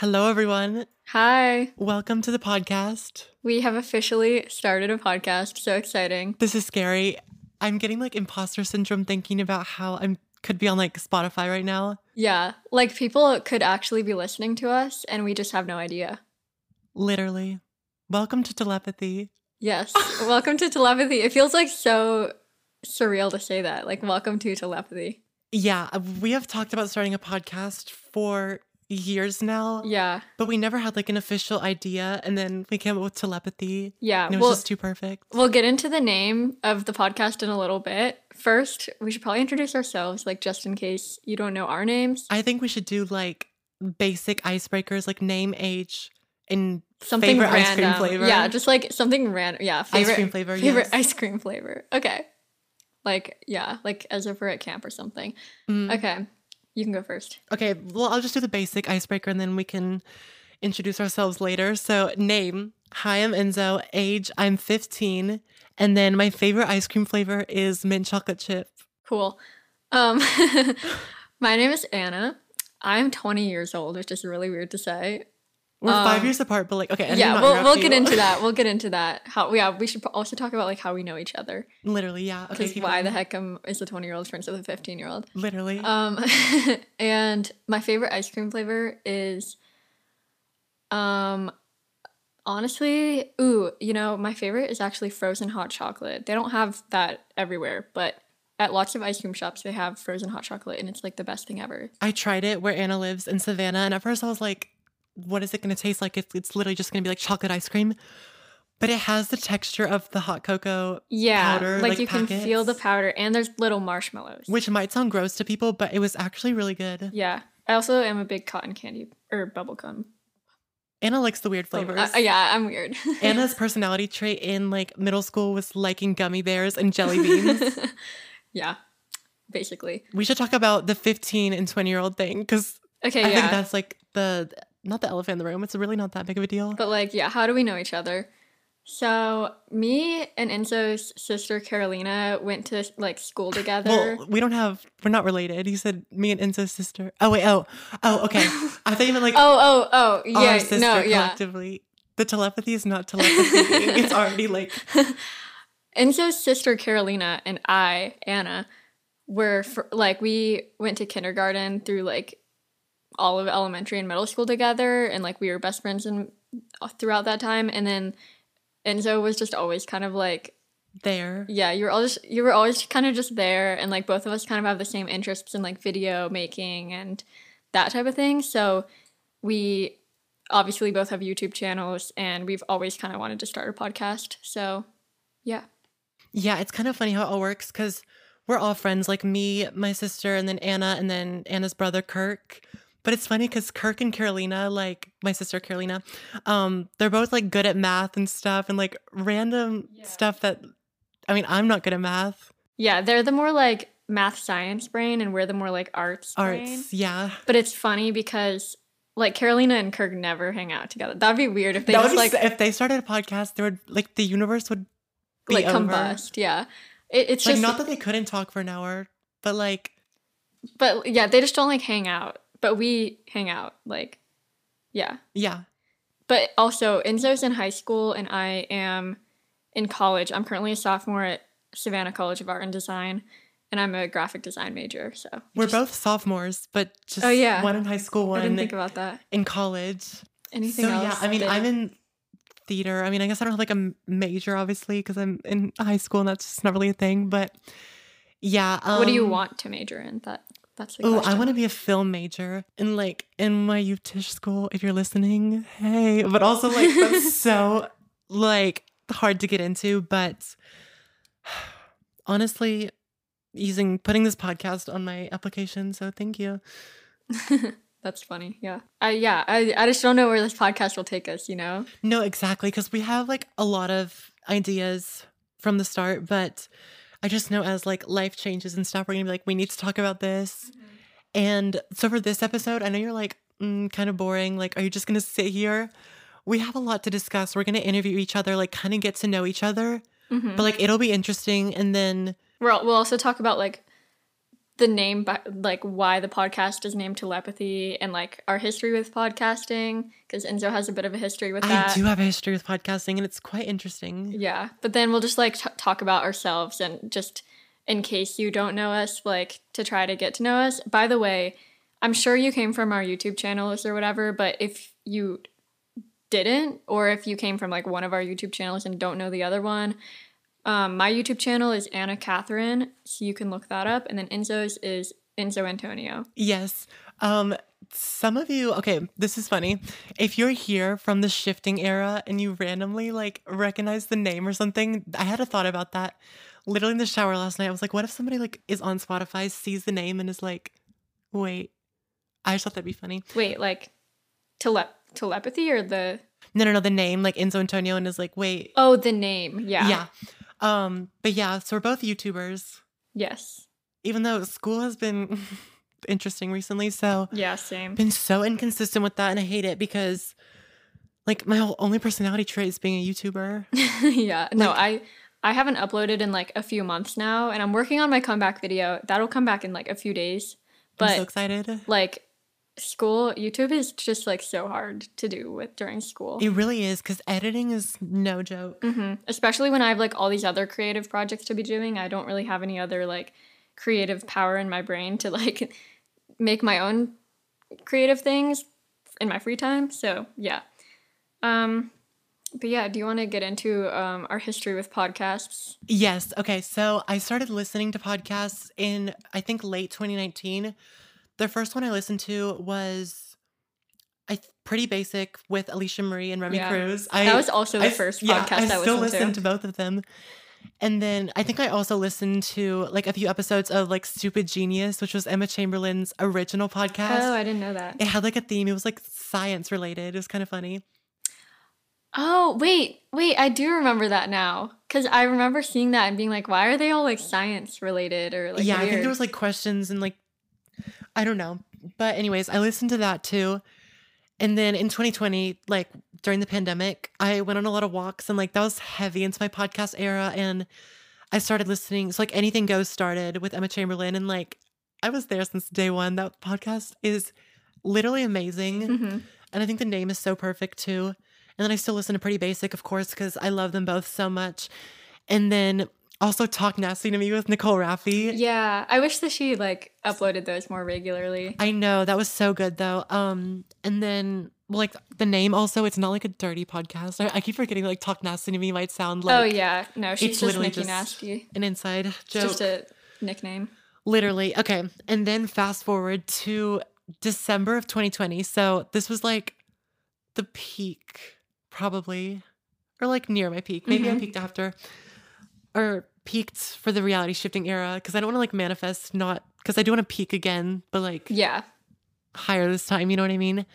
Hello, everyone. Hi. Welcome to the podcast. We have officially started a podcast. So exciting. This is scary. I'm getting like imposter syndrome thinking about how I'm could be on like Spotify right now. Yeah. Like people could actually be listening to us and we just have no idea. Literally. Welcome to telepathy. Yes. welcome to telepathy. It feels like so surreal to say that. Like, welcome to telepathy. Yeah. We have talked about starting a podcast for years now, Yeah. but we never had like an official idea. And then we came up with telepathy. Yeah. And it was We'll, just too perfect. we'll get into the name of the podcast in a little bit. First, we should probably introduce ourselves, like, just in case you don't know our names. I think we should do like basic icebreakers like name, age, and Something favorite random. ice cream flavor. Yeah. Just like something random. Yeah. Favorite, ice cream flavor. favorite yes. ice cream flavor. Okay. Like, yeah. Like as if we're at camp or something. Mm. Okay. You can go first. Okay, well, I'll just do the basic icebreaker and then we can introduce ourselves later. So, name Hi, I'm Enzo. Age I'm 15. And then my favorite ice cream flavor is mint chocolate chip. Cool. Um, my name is Anna. I'm 20 years old, which is really weird to say. We're five Um, years apart, but like, okay, yeah, we'll we'll you. get into that. We'll get into that. How yeah, we should also talk about like how we know each other. Literally, yeah. Because keep why the heck am is a 20 year old friends with a 15 year old? Literally. Um, and my favorite ice cream flavor is, um, honestly, ooh, you know, my favorite is actually frozen hot chocolate. They don't have that everywhere, but at lots of ice cream shops they have frozen hot chocolate, and it's like the best thing ever. I tried it where Anna lives in Savannah. And at first I was like, what is it going to taste like? It's, it's literally just going to be like chocolate ice cream. But it has the texture of the hot cocoa, Yeah, Powder, like, like you can feel the powder, and there's little marshmallows. which might sound gross to people, but it was actually really good. yeah, I also am a big cotton candy or bubblegum. Anna likes the weird flavors. Uh, yeah, I'm weird. Anna's personality trait in like middle school was liking gummy bears and jelly beans. yeah, basically. we should talk about the 15 and 20 year old thing because Okay, I yeah. think that's like the not the elephant in the room. It's really not that big of a deal. But like, yeah, how do we know each other? So me and Enzo's sister Carolina went to like school together. well, we don't have. We're not related. You said me and Enzo's sister. Oh wait. Oh. Oh. Okay. I thought you meant like oh, oh, oh, yeah, no, yeah. collectively. The telepathy is not telepathy. it's already like Enzo's sister Carolina and I, Anna, were for, like we went to kindergarten through like all of elementary and middle school together, and like we were best friends and uh, throughout that time. And then Enzo was just always kind of like there. yeah you were always you were always kind of just there and like both of us kind of have the same interests in like video making and that type of thing so we obviously both have youtube channels and we've always kind of wanted to start a podcast so yeah Yeah, it's kind of funny how it all works because we're all friends, like me, my sister, and then Anna, and then Anna's brother Kirk. But it's funny because Kirk and Carolina, like my sister Carolina, um, they're both like good at math and stuff, and like random Yeah. stuff that, I mean, I'm not good at math, yeah they're the more like math science brain and we're the more like arts brain. arts, yeah. but it's funny because like carolina and kirk never hang out together that'd be weird if they that just would like if they started a podcast, there would like the universe would be like over. combust yeah it, it's Like just not that they couldn't talk for an hour, but like but yeah they just don't like hang out but we hang out like yeah yeah, but also enzo's in high school and i am in college i'm currently a sophomore at savannah college of art and design and i'm a graphic design major so we're just- both sophomores, but just Oh, yeah. one in high school, i didn't one think about that in college. anything so else yeah, I mean, I'm in theater. I mean, I guess I don't have like a major, obviously, because I'm in high school and that's just not really a thing. But yeah, um, what do you want to major in that that's the Oh, I want to be a film major in like in NYU Tisch school. If you're listening, hey. But also like that's so like hard to get into. But honestly, using putting this podcast on my application. So thank you. That's funny. Yeah. I yeah, I I just don't know where this podcast will take us, you know? No, exactly. Because we have like a lot of ideas from the start, but I just know as like life changes and stuff, we're gonna be like, we need to talk about this. And so for this episode, I know you're like, mm, kind of boring. Like, are you just gonna sit here? We have a lot to discuss. We're gonna interview each other, like, kind of get to know each other. Mhm. But like, it'll be interesting. And then We're, al- we'll also talk about like the name, like why the podcast is named Telepathy and like our history with podcasting, because Enzo has a bit of a history with that. I do have a history with podcasting, and it's quite interesting. Yeah, but then we'll just like t- talk about ourselves and just in case you don't know us, like to try to get to know us. By the way, I'm sure you came from our YouTube channels or whatever, but if you didn't, or if you came from like one of our YouTube channels and don't know the other one, um, my YouTube channel is Anna Catherine, so you can look that up. And then Enzo's is Enzo Antonio. Yes. Um, some of you, okay, this is funny. If you're here from the shifting era and you randomly like recognize the name or something, I had a thought about that. Literally in the shower last night, I was like, what if somebody like is on Spotify, sees the name, and is like, wait, I just thought that'd be funny. Wait, like tele- telepathy or the No, no, no, the name, like Enzo Antonio, and is like, wait, oh the name? Yeah. yeah. Um, but yeah, so we're both YouTubers, Yes. even though school has been interesting recently. So Yeah. Same. been so inconsistent with that and I hate it because like my whole only personality trait is being a YouTuber. yeah. No, I I haven't uploaded in like a few months now, and I'm working on my comeback video. That'll come back in like a few days. I'm But so excited. like school, YouTube is just like so hard to do with during school. It really is because editing is no joke. hmm Especially when I have like all these other creative projects to be doing. I don't really have any other like creative power in my brain to like make my own creative things in my free time. So yeah. Um but yeah, do you want to get into um, our history with podcasts? Yes. Okay. So I started listening to podcasts in, I think, late 2019. The first one I listened to was I pretty basic with Alisha Marie and Remi Yeah. Cruz. I, that was also the I- first yeah, podcast I, was listening to. I still listened listen to. to both of them. And then I think I also listened to like a few episodes of like Stupid Genius, which was Emma Chamberlain's original podcast. Oh, I didn't know that. it had like a theme. It was like science related. It was kind of funny. Oh, wait, wait, I do remember that now. Because I remember seeing that and being like, why are they all like science related or like yeah, I think there was like questions and like I don't know. But anyways, I listened to that too. And then in 2020, like during the pandemic, I went on a lot of walks and like that was heavy into my podcast era and I started listening. So like anything goes started with Emma Chamberlain and like I was there since day one. That podcast is literally amazing. Mhm. And I think the name is so perfect too. And then I still listen to Pretty Basic, of course, because I love them both so much. And then also Talk Nasty to Me with Nicole Rafiee. Yeah, I wish that she like uploaded those more regularly. I know that was so good though. Um, and then like the name also, it's not like a dirty podcast. I, I keep forgetting like Talk Nasty to Me might sound like oh yeah, no, she's just literally Nikki just Nasty. an inside joke. just a nickname. Literally. Okay. And then fast forward to December of 2020. So this was like the peak, probably, or like near my peak. Maybe I Mhm. peaked after, or peaked for the reality shifting era because I don't want to like manifest not because I do want to peak again, but like Yeah, higher this time. You know what I mean?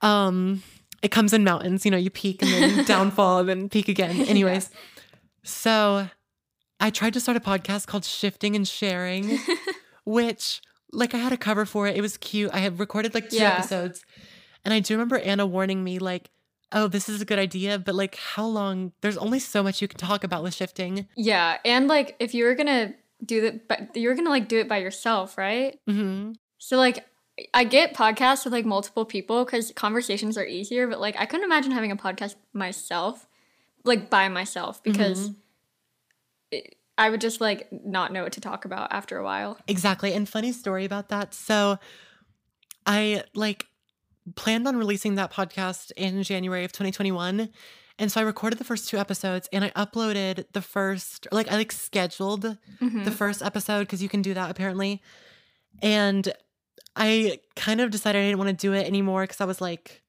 Um, it comes in mountains. You know, you peak and then downfall and then peak again. Anyways, so I tried to start a podcast called Shifting and Sharing, which like I had a cover for it. It was cute. I had recorded like two Yeah. episodes, and I do remember Anna warning me like. Oh, this is a good idea, but like how long? There's only so much you can talk about with shifting. yeah, and like if you were gonna do that, but you were gonna like do it by yourself, right? hmm So like I get podcasts with like multiple people because conversations are easier, but like I couldn't imagine having a podcast myself, like by myself, because it, I would just like not know what to talk about after a while. Exactly. And funny story about that. So I like planned on releasing that podcast in January of 2021. And so I recorded the first two episodes and I uploaded the first, like I like scheduled Mhm. the first episode because you can do that apparently. And I kind of decided I didn't want to do it anymore because I was like,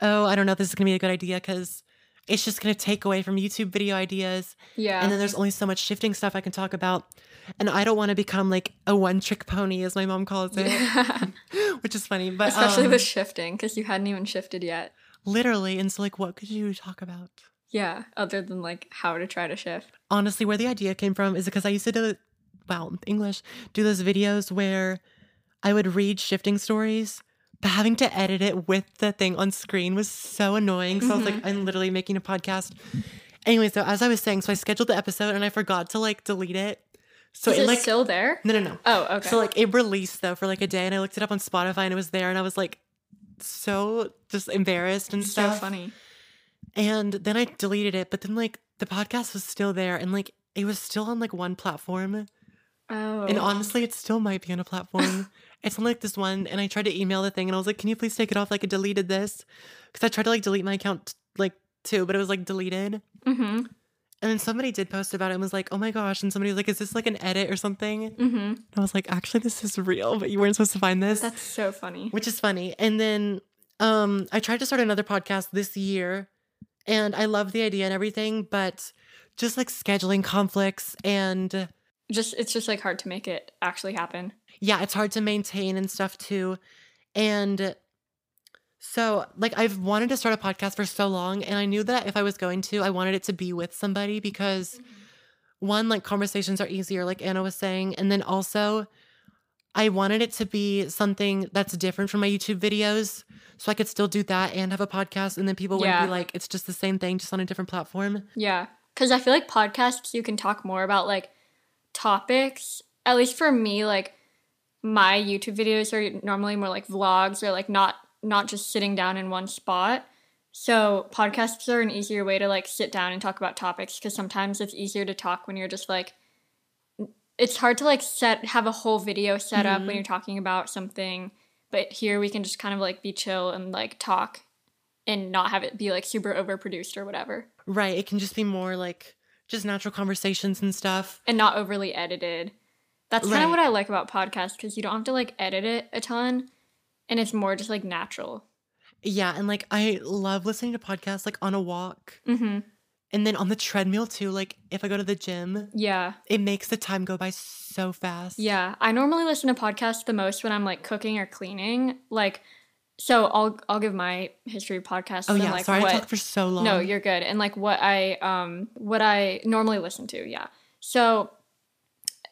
oh, I don't know if this is going to be a good idea because it's just going to take away from YouTube video ideas. yeah, And then there's only so much shifting stuff I can talk about. And I don't want to become like a one trick pony, as my mom calls it, Yeah. which is funny. But especially um, with shifting because you hadn't even shifted yet. literally. And so, like, what could you talk about? Yeah, other than like how to try to shift. Honestly, where the idea came from is because I used to do, wow, English, do those videos where I would read shifting stories, having to edit it with the thing on screen was so annoying. So I was like, mm-hmm. I'm literally making a podcast. Anyway, so as I was saying, so I scheduled the episode and I forgot to like delete it. So Is it it like still there? no no no. Oh, okay. So like it released though for like a day, and I looked it up on Spotify, and it was there, and I was like so just embarrassed and so stuff. funny. And then I deleted it, but then like the podcast was still there, and like it was still on like one platform, Oh. and honestly, it still might be on a platform. it's on like this one, and I tried to email the thing, and I was like, "Can you please take it off?" Like I deleted this because I tried to like delete my account like too, but it was like deleted. Mm-hmm. And then somebody did post about it and was like, "Oh my gosh!" And somebody was like, "Is this like an edit or something?" Mm-hmm. And I was like, "Actually, this is real, but you weren't supposed to find this." That's so funny. which is funny. And then um I tried to start another podcast this year and I love the idea and everything, but just like scheduling conflicts and Just it's just like hard to make it actually happen. Yeah, it's hard to maintain and stuff too. And so like I've wanted to start a podcast for so long and I knew that if I was going to, I wanted it to be with somebody because mm-hmm. one like conversations are easier like Anna was saying and then also I wanted it to be something that's different from my YouTube videos so I could still do that and have a podcast and then people wouldn't Yeah. be like it's just the same thing just on a different platform. Yeah. Cause I feel like podcasts you can talk more about like topics. At least for me, like my YouTube videos are normally more like vlogs or like not not just sitting down in one spot. So podcasts are an easier way to like sit down and talk about topics because sometimes it's easier to talk when you're just like it's hard to like set have a whole video set up when Mhm. you're talking about something but here we can just kind of like be chill and like talk and not have it be like super overproduced or whatever Right, it can just be more like just natural conversations and stuff. and not overly edited. That's kind Right. of what I like about podcasts because you don't have to like edit it a ton, and it's more just like natural. Yeah, and like I love listening to podcasts like on a walk Mm-hmm. and then on the treadmill too. Like if I go to the gym, Yeah, it makes the time go by so fast. yeah. I normally listen to podcasts the most when I'm like cooking or cleaning. Like, so I'll I'll give my history podcast. Oh yeah, like, sorry what, I talked for so long. No, you're good. And like what I um what I normally listen to, yeah. So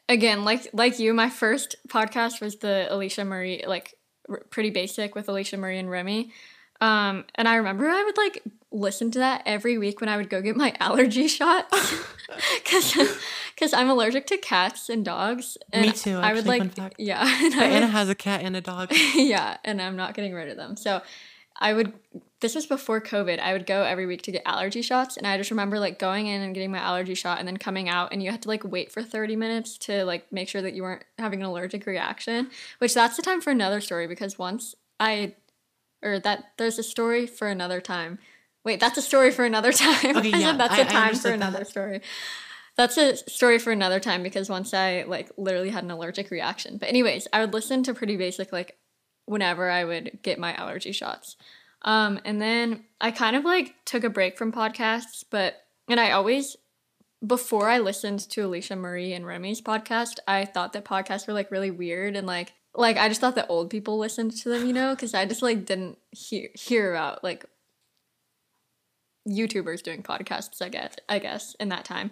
again, like like you, my first podcast was the Alisha Marie like r- pretty basic with Alisha Marie and Remi. Um and I remember I would like listen to that every week when I would go get my allergy shot cuz cuz I'm allergic to cats and dogs and Me too, I would like yeah. and I Anna would- has a cat and a dog. yeah, and I'm not getting rid of them. So I would this was before COVID. I would go every week to get allergy shots and I just remember like going in and getting my allergy shot and then coming out and you had to like wait for 30 minutes to like make sure that you weren't having an allergic reaction, which that's the time for another story because once I or that there's a story for another time. Wait, that's a story for another time. Okay, yeah, that's a time for another that. story. That's a story for another time because once I like literally had an allergic reaction. But anyways, I would listen to pretty basic like whenever I would get my allergy shots. Um, and then I kind of like took a break from podcasts, but and I always before I listened to Alisha Marie and Remi's podcast, I thought that podcasts were like really weird and like like I just thought that old people listened to them, you know, because I just like didn't hear hear about like YouTubers doing podcasts, I guess, I guess, in that time.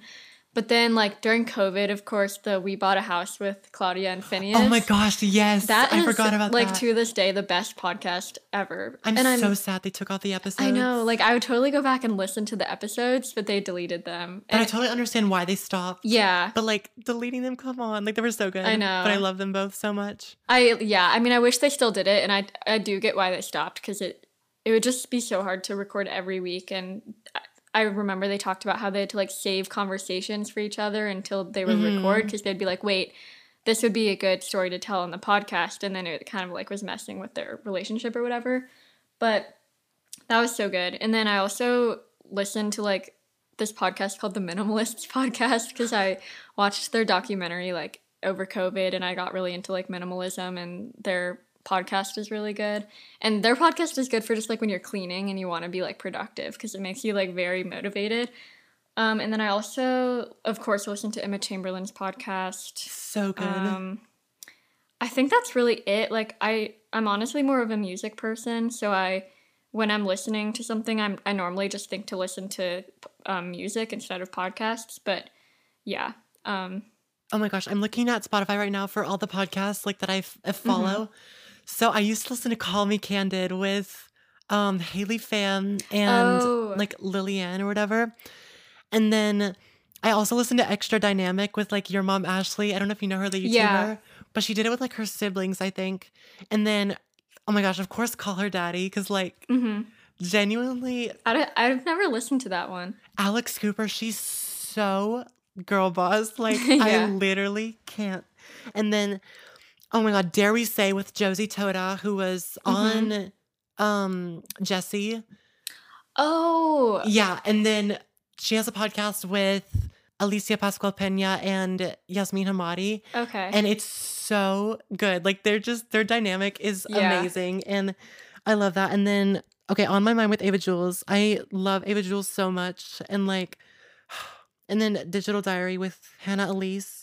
But then, like during COVID, of course, the We Bought a House with Claudia and Finneas. Oh my gosh, yes. That I is, forgot about like that. to this day the best podcast ever. I'm and so sad they took off the episodes. I know, like I would totally go back and listen to the episodes, but they deleted them. But I totally understand why they stopped. yeah, But like deleting them, come on. Like they were so good. I know. But I love them both so much. I yeah, I mean, I wish they still did it, and I I do get why they stopped because it it would just be so hard to record every week, and uh, I, remember they talked about how they had to like save conversations for each other until they would Mhm. record because they'd be like, wait, this would be a good story to tell on the podcast, and then it kind of like was messing with their relationship or whatever. But that was so good, and then I also listened to like this podcast called the Minimalists podcast because I watched their documentary like over COVID and I got really into like minimalism and their podcast is really good. And their podcast is good for just like when you're cleaning and you want to be like productive because it makes you like very motivated. Um, and then I also, of course, listen to Emma Chamberlain's podcast. So good. Um, I think that's really it. Like I, I'm honestly more of a music person, so I, when I'm listening to something, I'm I normally just think to listen to um, music instead of podcasts. But yeah, um, oh my gosh, I'm looking at Spotify right now for all the podcasts like that I f- I follow. So I used to listen to Call Me Candid with um Haley Pham and Oh. like Lillian or whatever. And then I also listened to Extra Dynamic with like your mom Ashley. I don't know if you know her, the YouTuber, Yeah. but she did it with like her siblings, I think. And then, oh my gosh, of course, call her daddy because like hmm genuinely, I I've never listened to that one. Alex Cooper, she's so girl boss. Like I literally can't. And then, oh my god, dare we say with Josie Totah, who was Mhm. on um Jessie. Oh, Yeah, and then she has a podcast with Alycia Pascual Pena and Yasmin Hamadi, okay. and it's so good. Like they're just their dynamic is Yeah. amazing, and I love that. And then okay, on my mind with Ava Jules, I love Ava Jules so much, and like, and then Digital Diary with Hannah Elise.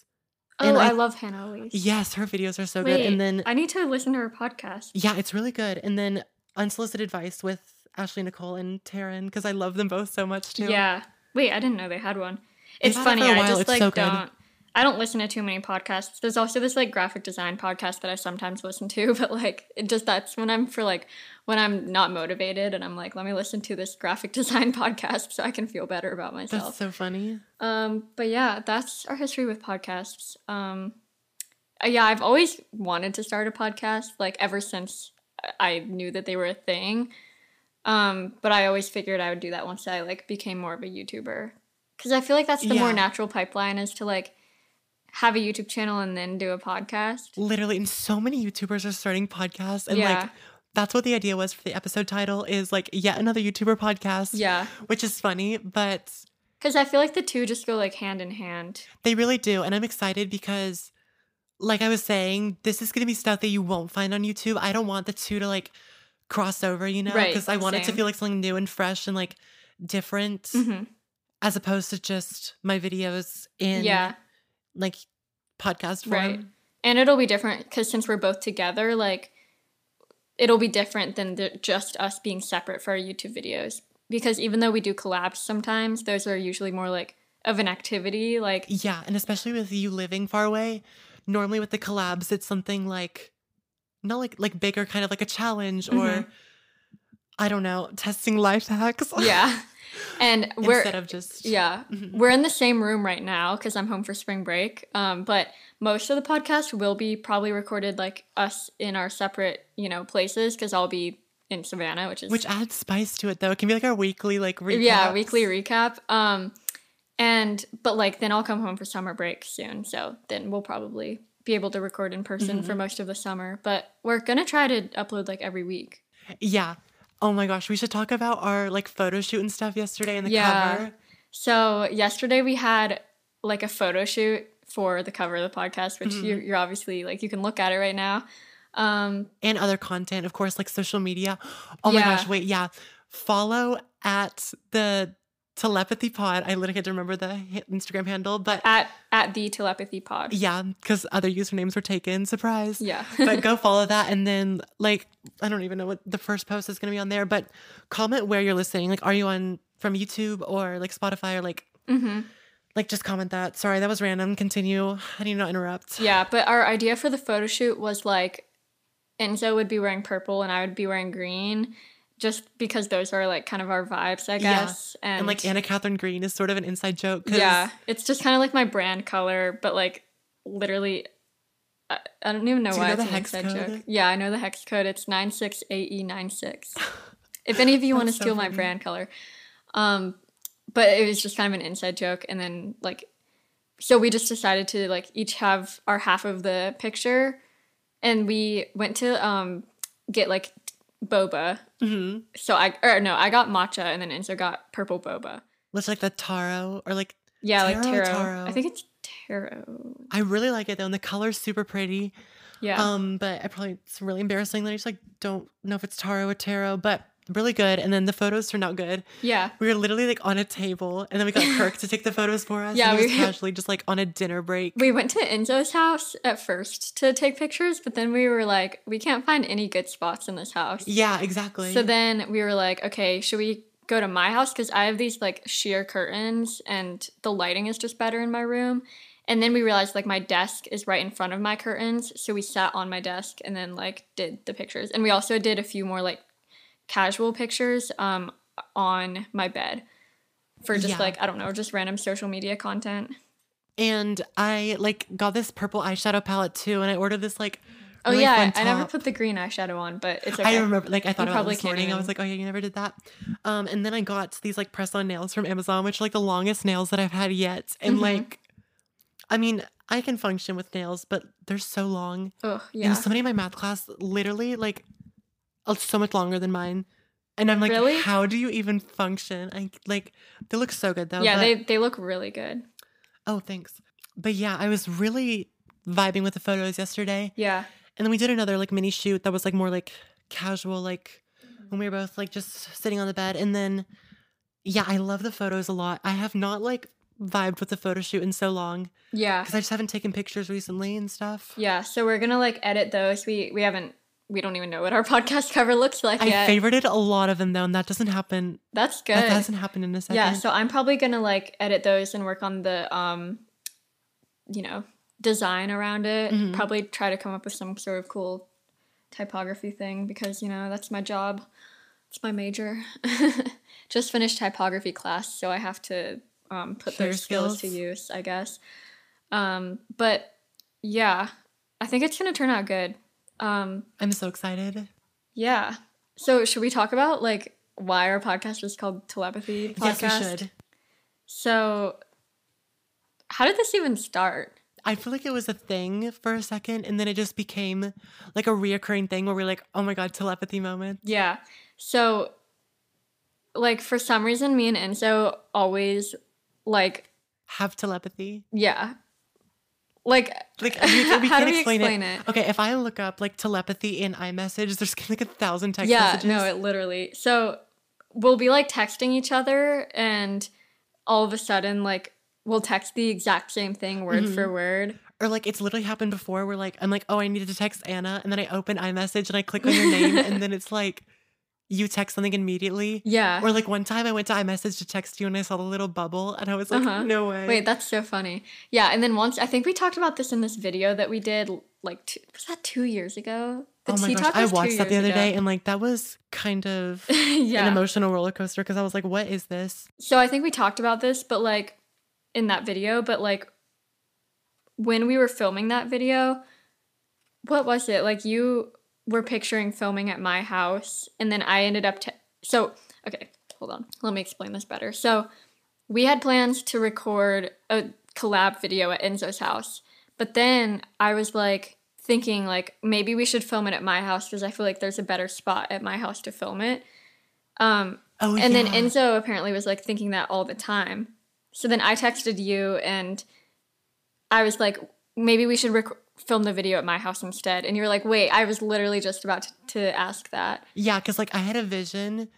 Oh, and I, I- love Hannah Elise. Yes, her videos are so Wait, good. And then I need to listen to her podcast. yeah, it's really good. And then Unsolicited Advice with Ashley Nicole and Taryn because I love them both so much too. Yeah. Wait, I didn't know they had one. It's funny. I just it's like so good. I don't listen to too many podcasts. There's also this like graphic design podcast that I sometimes listen to, but like it just that's when I'm for like when I'm not motivated and I'm like, let me listen to this graphic design podcast so I can feel better about myself. That's so funny. Um, but yeah, that's our history with podcasts. Um, uh, yeah, I've always wanted to start a podcast, like ever since I knew that they were a thing. Um, but I always figured I would do that once I like became more of a YouTuber, because I feel like that's the more natural pipeline is to like have a YouTube channel and then do a podcast. Literally, and so many YouTubers are starting podcasts, and Yeah. like that's what the idea was for the episode title is like yet another YouTuber podcast. Yeah, which is funny, but because I feel like the two just go like hand in hand. they really do, and I'm excited because, like I was saying, this is gonna be stuff that you won't find on YouTube. I don't want the two to like cross over, you know, Right, because I want it to feel like something new and fresh and like different, hmm as opposed to just my videos in Yeah, like podcast form. Right. And it'll be different because since we're both together, like it'll be different than the, just us being separate for our YouTube videos. Because even though we do collabs sometimes, those are usually more like of an activity. Like, Yeah, and especially with you living far away, normally with the collabs, it's something like not like like bigger, kind of like a challenge or Mhm. I don't know, testing life hacks. yeah. And we're, instead of just yeah, Mhm. we're in the same room right now because I'm home for spring break. Um, but most of the podcast will be probably recorded like us in our separate, you know, places because I'll be in Savannah, which is which adds spice to it though. It can be like our weekly like recap. yeah weekly recap um and but like then i'll come home for summer break soon so then we'll probably be able to record in person Mm-hmm. for most of the summer but we're gonna try to upload like every week Yeah. Oh my gosh, we should talk about our like photo shoot and stuff yesterday in the Yeah. cover. so yesterday we had like a photo shoot for the cover of the podcast which Mm-hmm. you're, you're obviously like you can look at it right now um And other content, of course, like social media. Oh my gosh, wait, yeah. Follow at the telepathy pod. I literally had to remember the Instagram handle, but at at the telepathy pod yeah, because other usernames were taken. Surprise. yeah but go follow that and then like I don't even know what the first post is gonna be on there, but comment where you're listening. Like are you on from YouTube or like Spotify or like hmm like just comment that. Sorry, that was random. Continue. I need not interrupt. Yeah, but our idea for the photo shoot was like Enzo would be wearing purple and I would be wearing green, just because those are like kind of our vibes, I Yeah. guess. And, And, like Anna Catherine Green is sort of an inside joke. yeah, it's just kind of like my brand color, but like literally, I, I don't even know Do you why know it's an hex inside code? joke. Yeah, I know the hex code. It's nine six AE96. if any of you want to so steal my brand color, um, but it was just kind of an inside joke, and then like so we just decided to like each have our half of the picture and we went to um get like boba Mhm. so i or no i got matcha and then enzo got purple boba Looks like the taro or like yeah like Taro or taro taro? i think it's taro I really like it though, and the color's super pretty. yeah Um, but I probably it's really embarrassing that I just like don't know if it's taro or taro, but really good. And then the photos turned out good. yeah We were literally like on a table, and then we got Kirk to take the photos for us. Yeah, and he was we- casually just like on a dinner break. we went to enzo's house at first to take pictures but then we were like we can't find any good spots in this house yeah, exactly. So then we were like, okay, should we go to my house? Because I have these like sheer curtains and the lighting is just better in my room. And then we realized like my desk is right in front of my curtains. So we sat on my desk and then like did the pictures. And we also did a few more like casual pictures um, on my bed for just Yeah. like I don't know, just random social media content. And I like got this purple eyeshadow palette too, and I ordered this like. Oh really yeah, I, never put the green eyeshadow on, but it's okay. I remember, like, I thought You about probably it this morning. I was like, oh yeah, you never did that. Um, and then I got these like press-on nails from Amazon, which are like the longest nails that I've had yet. And Mhm. like, I mean, I can function with nails, but they're so long. Ugh, And somebody in my math class literally like, so much longer than mine. And I'm like, Really? how do you even function? I like, they look so good though. yeah, but- they they look really good. Oh, thanks. But yeah, I was really vibing with the photos yesterday. Yeah. And then we did another like mini shoot that was like more like casual, like when we were both like just sitting on the bed. And then, yeah, I love the photos a lot. I have not like vibed with the photo shoot in so long Yeah. because I just haven't taken pictures recently and stuff. Yeah. So we're gonna like edit those. We we haven't we don't even know what our podcast cover looks like I yet. favorited a lot of them though, and that doesn't happen. That's good. That hasn't happened in a second. Yeah, so I'm probably gonna like edit those and work on the um you know, design around it. Mhm. Probably try to come up with some sort of cool typography thing because, you know, that's my job. It's my major. Just finished typography class, so I have to um, put Share those skills to use, I guess. Um, but yeah, I think it's gonna turn out good. Um, I'm so excited. yeah. So should we talk about like why our podcast is called Telepathy Podcast? Yes, we should. So, how did this even start? I feel like it was a thing for a second, and then it just became like a reoccurring thing where we're like, oh my god, telepathy moment. Yeah. So, like, for some reason, me and Enzo always, like, Have telepathy. yeah. Like, Like we, we how can't do we explain, explain it. it? Okay, if I look up like telepathy in iMessage, there's like a thousand text yeah, messages. no, it literally. So, we'll be like texting each other, and all of a sudden, like, we'll text the exact same thing word Mhm. for word. or like it's literally happened before where like I'm like, oh, I needed to text Anna, and then I open iMessage and I click on your name, and then it's like you text something immediately. Yeah. Or like one time I went to iMessage to text you and I saw the little bubble and I was like, Uh-huh. no way. Wait, that's so funny. Yeah, and then once I think we talked about this in this video that we did like two, was that two years ago? The oh my gosh, I watched that the other ago. day and like that was kind of yeah. an emotional roller coaster because I was like, what is this? So I think we talked about this, but like in that video, but like when we were filming that video, what was it? Like you were picturing filming at my house, and then I ended up. Te- so okay, hold on. Let me explain this better. So we had plans to record a collab video at Enzo's house, but then I was like thinking like maybe we should film it at my house because I feel like there's a better spot at my house to film it. Um, Oh, and then. Enzo apparently was like thinking that all the time. So then I texted you and I was like, maybe we should rec- film the video at my house instead. And you were like, wait, I was literally just about to, to ask that. Yeah, because like I had a vision.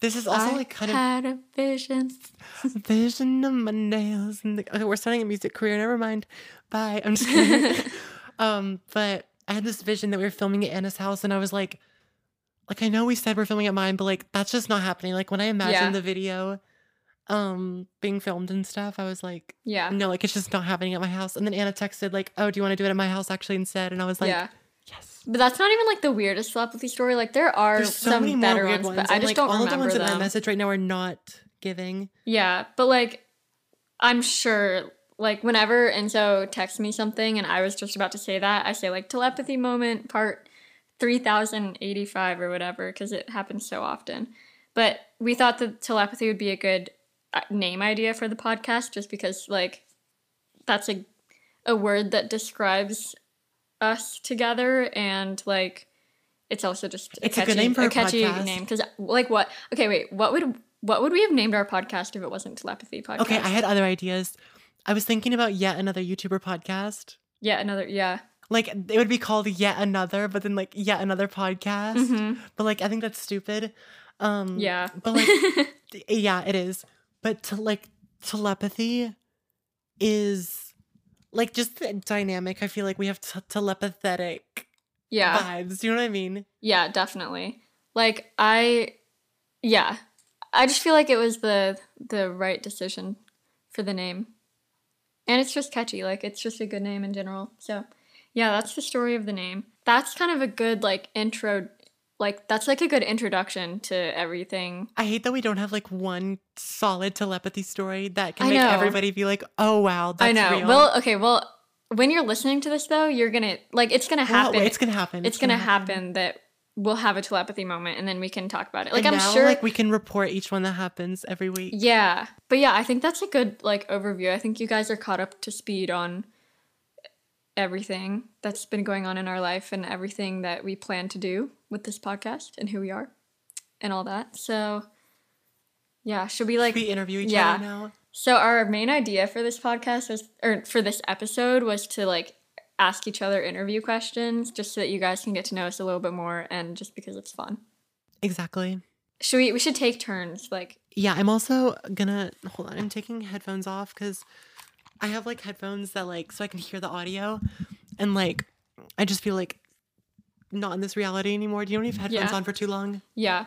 This is also I like kind of had a vision. vision of my nails. And the, okay, we're starting a music career. Never mind. Bye. I'm just kidding. um, but I had this vision that we were filming at Anna's house, and I was like, like I know we said we're filming at mine, but like that's just not happening. Like when I imagined Yeah. the video, um, being filmed and stuff, I was like, Yeah. no, like it's just not happening at my house. And then Anna texted like, oh, do you want to do it at my house actually instead? And I was like, yeah. yes. But that's not even like the weirdest telepathy story. Like there are so some better weird ones, ones. but I just like, don't all of the remember ones in them. my message right now are not giving. Yeah, but like, I'm sure, like, whenever Enzo texts me something and I was just about to say that, I say, like, telepathy moment part 3085 or whatever, because it happens so often. But we thought that telepathy would be a good name idea for the podcast just because, like, that's a, a word that describes us together and, like, it's also just a It's a catchy, good name for a catchy podcast. name because like what okay wait what would what would we have named our podcast if it wasn't telepathy podcast Okay, I had other ideas. I was thinking about yet another YouTuber podcast. yeah another yeah Like it would be called yet another, but then like yet another podcast. Mhm. But like I think that's stupid. Um yeah But like yeah, it is. But to like telepathy is like just the dynamic. I feel like we have t- telepathetic yeah vibes. You know what I mean? yeah definitely like i yeah i just feel like it was the the right decision for the name and it's just catchy like it's just a good name in general so yeah that's the story of the name that's kind of a good like intro like that's like a good introduction to everything. I hate that we don't have like one solid telepathy story that can I make know. everybody be like, oh wow, that's I know. real. Well, okay, well, when you're listening to this though, you're gonna like it's gonna Well, happen. it's gonna happen. it's gonna happen that we'll have a telepathy moment and then we can talk about it. Like And I'm now, sure like we can report each one that happens every week. Yeah. But yeah, I think that's a good like overview. I think you guys are caught up to speed on everything that's been going on in our life and everything that we plan to do with this podcast and who we are and all that. So yeah, should we like should we interview each yeah. other now. so our main idea for this podcast was or for this episode was to like ask each other interview questions just so that you guys can get to know us a little bit more and just because it's fun. Exactly. Should we we should take turns like Yeah, I'm also gonna hold on. I'm taking headphones off because I have like headphones that like so I can hear the audio, and like I just feel like not in this reality anymore. Do you don't have headphones Yeah. on for too long? yeah.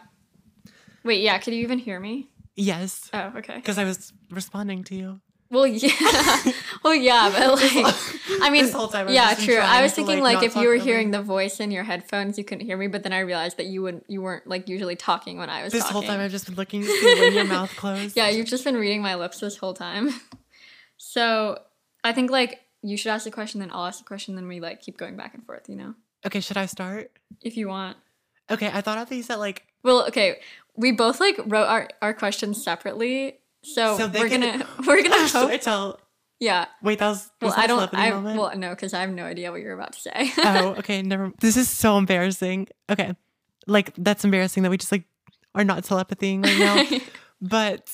Wait, yeah, could you even hear me? Yes, Oh, okay. because I was responding to you. Well, yeah. well, yeah, but like, I mean, This whole time yeah, true. I was thinking like, like, if you were hearing you. the voice in your headphones, you couldn't hear me. But then I realized that you wouldn't, you weren't like usually talking when I was This talking. whole time I've just been looking when your mouth closed. yeah, you've just been reading my lips this whole time. so I think like you should ask a question, then I'll ask a question, then we like keep going back and forth. You know, Okay, should I start? if you want. Okay, I thought of these at like Well, okay, we both like wrote our our questions separately. So, So we're can- gonna we're gonna should I hope. tell? Yeah. Wait, that was. Well, was that I don't. I moment? well no, because I have no idea what you're about to say. oh, okay, never. This is so embarrassing. Okay, like that's embarrassing that we just like are not telepathying right now. but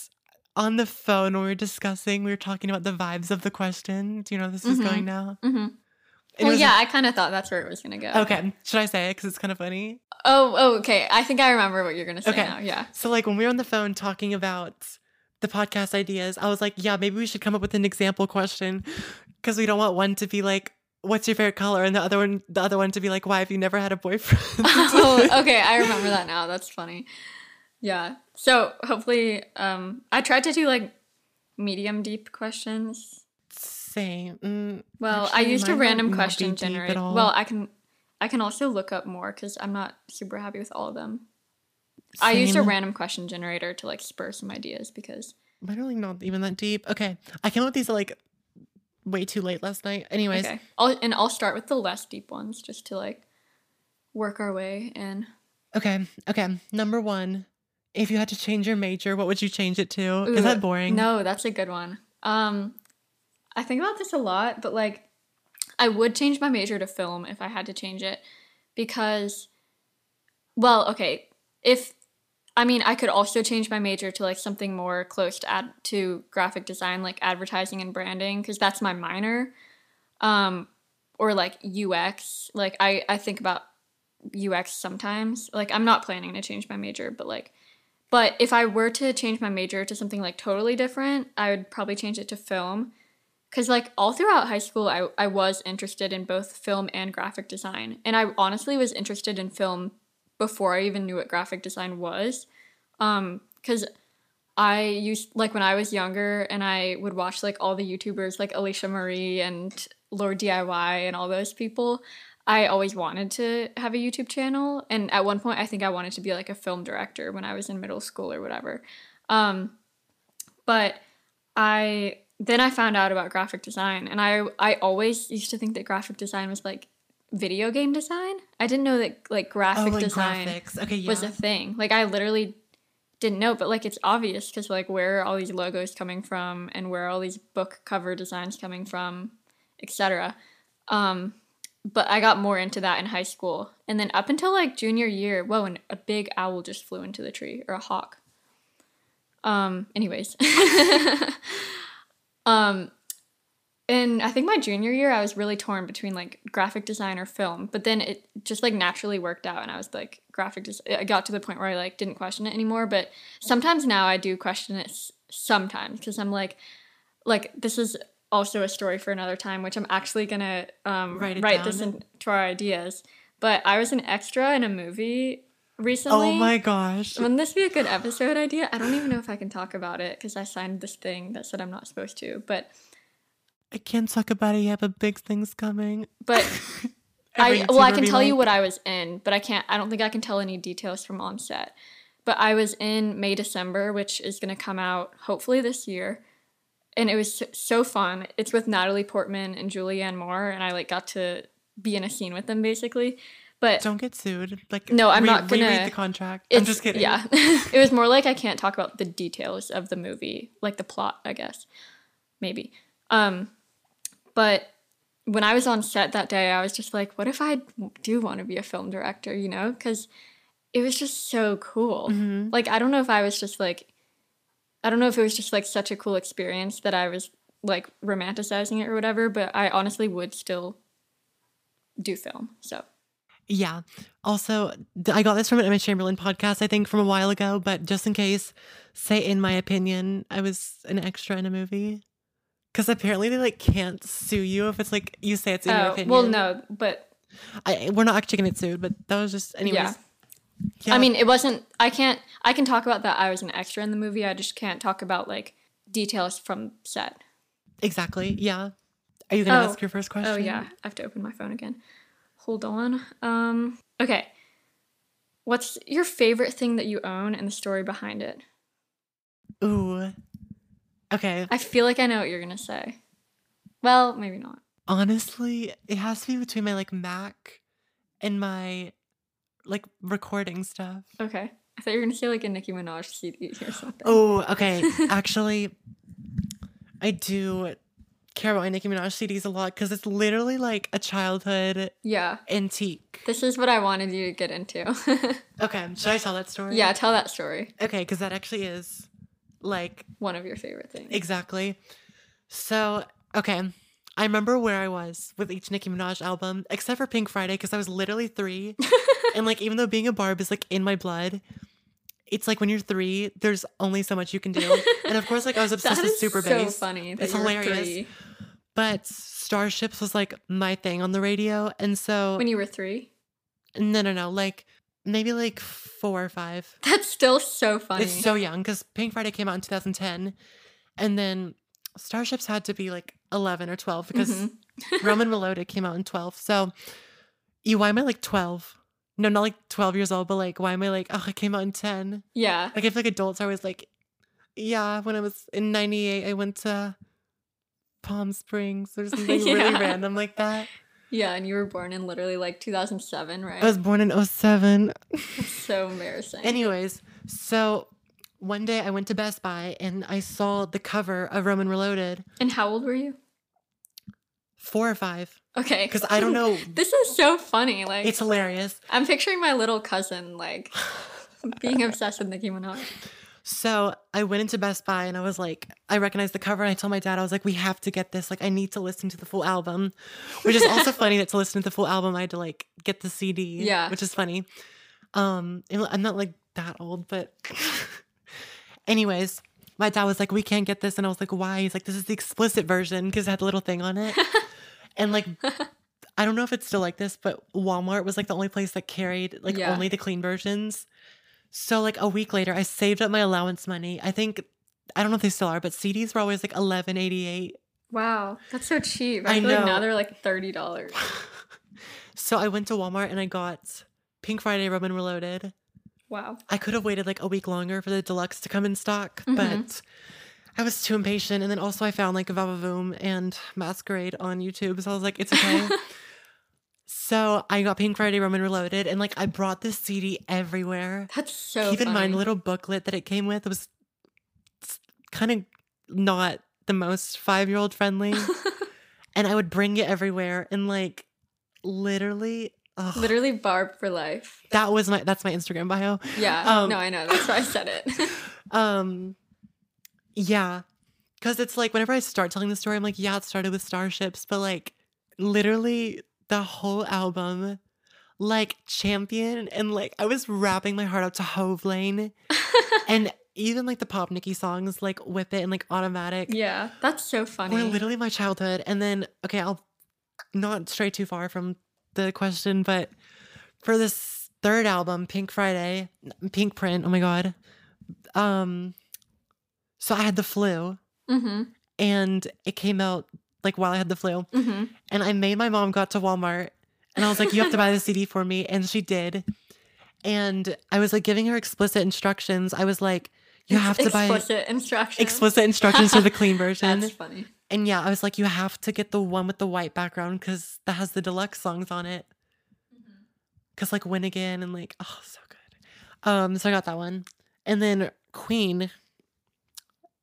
on the phone when we were discussing, we were talking about the vibes of the question. Do you know this is Mhm. going now? hmm And Well, was- yeah, I kind of thought that's where it was gonna go. Okay, should I say it because it's kind of funny? Oh, oh, okay. I think I remember what you're gonna say Okay. now. Yeah. So like when we were on the phone talking about the podcast ideas, I was like, yeah, maybe we should come up with an example question because we don't want one to be like, "What's your favorite color?" and the other one, the other one to be like, "Why have you never had a boyfriend?" oh, okay. I remember that now. That's funny. Yeah. So hopefully, um, I tried to do like medium deep questions. Same. Mm, Well, actually, I used a random might not be question generator. Well, I can, I can also look up more because I'm not super happy with all of them. I used a random question generator to like spur some ideas because are not even that deep. Okay, I came up with these like way too late last night. Anyways, okay. I'll, and I'll start with the less deep ones just to like work our way in. okay, okay. Number one, if you had to change your major, what would you change it to? Ooh, Is that boring? No, that's a good one. Um, I think about this a lot, but like, I would change my major to film if I had to change it, because, well, okay, if I mean, I could also change my major to like something more close to ad to graphic design, like advertising and branding, because that's my minor, um, or like UX. Like I I think about UX sometimes. Like I'm not planning to change my major, but like but if I were to change my major to something like totally different, I would probably change it to film. Cause like all throughout high school, I, I was interested in both film and graphic design. And I honestly was interested in film before I even knew what graphic design was. Um, cause I used like when I was younger and I would watch like all the YouTubers like Alisha Marie and LaurDIY and all those people. I always wanted to have a YouTube channel. And at one point, I think I wanted to be like a film director when I was in middle school or whatever. Um, but I then I found out about graphic design, and I I always used to think that graphic design was like video game design. I didn't know that like Oh, graphic like design. Okay, yeah. was a thing. Like I literally didn't know, but like it's obvious because like where are all these logos coming from and where are all these book cover designs coming from, etc. Um, but I got more into that in high school, and then up until like junior year, whoa, and a big owl just flew into the tree or a hawk. Um. Anyways, um, and I think my junior year, I was really torn between like graphic design or film, but then it just like naturally worked out, and I was like graphic. Des- I got to the point where I like didn't question it anymore, but sometimes now I do question it. s- Sometimes because I'm like, like this is also a story for another time, which I'm actually gonna um, Write write, this into our ideas. But I was an extra in a movie recently. oh my gosh. Wouldn't this be a good episode idea? I don't even know if I can talk about it because I signed this thing that said I'm not supposed to. But I can't talk about it yet, but big things coming. but I well, I can tell you what I was in, but I can't. I don't think I can tell any details from on set. But I was in May December, which is going to come out hopefully this year, and it was so fun. It's with Natalie Portman and Julianne Moore, and I like got to be in a scene with them basically. But Don't get sued. Like No, I'm not gonna- read the contract. I'm just kidding. Yeah, it was more like I can't talk about the details of the movie, like the plot, I guess, maybe. Um, but when I was on set that day, I was just like, what if I do want to be a film director? You know, because it was just so cool. Mhm. Like I don't know if I was just like, I don't know if it was just like such a cool experience that I was like romanticizing it or whatever. But I honestly would still do film. So Yeah. Also, I got this from an Emma Chamberlain podcast, I think, from a while ago. But just in case, say in my opinion, I was an extra in a movie. Because apparently they like can't sue you if it's like you say it's in your oh opinion. well, no, but I, we're not actually gonna get sued, but that was just anyways. Yeah. Yeah. I mean, it wasn't. I can't. I can talk about that. I was an extra in the movie. I just can't talk about like details from set. exactly. Yeah. Are you gonna Oh. ask your first question? Oh yeah, I have to open my phone again. Hold on. Um. Okay. What's your favorite thing that you own and the story behind it? Ooh. Okay. I feel like I know what you're gonna say. Well, maybe not. Honestly, it has to be between my like Mac and my like recording stuff. Okay. I thought you were gonna say like a Nicki Minaj CD or something. Oh, okay. Actually, I do care about my Nicki Minaj CDs a lot because it's literally like a childhood Yeah. antique. This is what I wanted you to get into. Okay, should I tell that story? yeah, tell that story. Okay, because that actually is like One of your favorite things. exactly. So, okay. I remember where I was with each Nicki Minaj album, except for Pink Friday, because I was literally three. and like, even though being a Barb is like in my blood, it's like when you're three, there's only so much you can do. And of course, like I was obsessed That with Super so Bass. funny. That It's hilarious. three. But Starships was like my thing on the radio. And so, When you were three? no, no, no, like maybe like four or five. That's still so funny. It's so young because Pink Friday came out in 2010. And then Starships had to be like 11 or 12 because Mhm. Roman Reloaded came out in 12. So, you, why am I like 12? No, not like 12 years old, but like, why am I like, oh, it came out in 10? yeah. Like, I feel like adults are always like, yeah, when I was in 98, I went to Palm Springs or something really random like that. Yeah, and you were born in literally like 2007, right? I was born in 07. So embarrassing. Anyways, so one day I went to Best Buy and I saw the cover of Roman Reloaded, and how old were you? four or five, Okay. because I don't know. this is so funny. Like, It's hilarious. I'm picturing my little cousin, like, being obsessed with Nicki Minaj. So I went into Best Buy and I was like, I recognized the cover and I told my dad, I was like, we have to get this. Like, I need to listen to the full album, which is also funny that to listen to the full album, I had to like get the CD. Yeah. Which is funny. Um, I'm not like that old, but anyways, my dad was like, we can't get this. And I was like, why? He's like, this is the explicit version because it had the little thing on it. and like, I don't know if it's still like this, but Walmart was like the only place that carried like Yeah. only the clean versions. So like a week later, I saved up my allowance money. I think I don't know if they still are, but CDs were always like eleven eighty eight. Wow, that's so cheap. I, I feel like now they're like $30. So I went to Walmart and I got Pink Friday Roman Reloaded. Wow. I could have waited like a week longer for the deluxe to come in stock, Mhm. but I was too impatient. And then also I found like Vavavoom and Masquerade on YouTube, so I was like, it's okay. so I got Pink Friday Roman Reloaded, and like I brought this CD everywhere. That's so Keep in mind, the little booklet that it came with was kind of not the most five year old friendly. and I would bring it everywhere and like literally, ugh, Literally Barb for life. that was my that's my Instagram bio. Yeah. Um, no, I know. That's why I said it. Um, yeah, because it's like whenever I start telling the story, I'm like, yeah, it started with starships, but like literally the whole album, like champion, and like I was rapping my heart out to HOV Lane, and even like the pop Nicki songs, like Whip It and like Automatic, yeah, that's so funny. were literally my childhood. And then okay, I'll not stray too far from the question, but for this third album, Pink Friday, Pink Print, oh my god. Um so I had the flu mm-hmm. and it came out like while I had the flu. Mm-hmm. And I made my mom got to Walmart And I was like, you have to buy the CD for me. And she did. And I was like giving her explicit instructions. I was like, you have to buy explicit instructions. explicit instructions for the clean version. That's funny. And yeah, I was like, you have to get the one with the white background because that has the deluxe songs on it. Cause like Win Again and like, oh, so good. Um, so I got that one. And then Queen,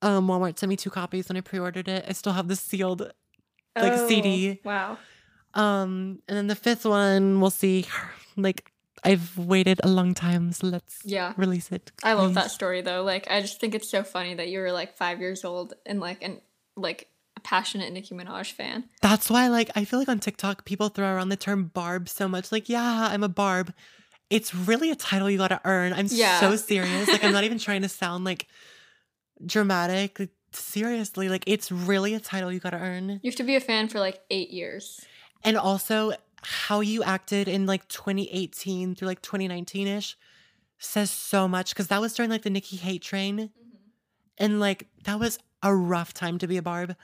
um, Walmart sent me two copies when I pre-ordered it. I still have the sealed like Oh, CD. Wow. Um, and then the fifth one, we'll see. Like, I've waited a long time, so let's Yeah. release it. I love that story though. Like I just think it's so funny that you were like five years old and like and like a passionate Nicki Minaj fan. That's why, like, I feel like on TikTok, people throw around the term barb so much. Like, yeah, I'm a barb. It's really a title you gotta earn. I'm Yeah. so serious. Like, I'm not even trying to sound like dramatic. Seriously, like, it's really a title you gotta earn. You have to be a fan for like eight years. And also, how you acted in like 2018 through like 2019 ish says so much because that was during like the Nicki hate train. And like, that was a rough time to be a barb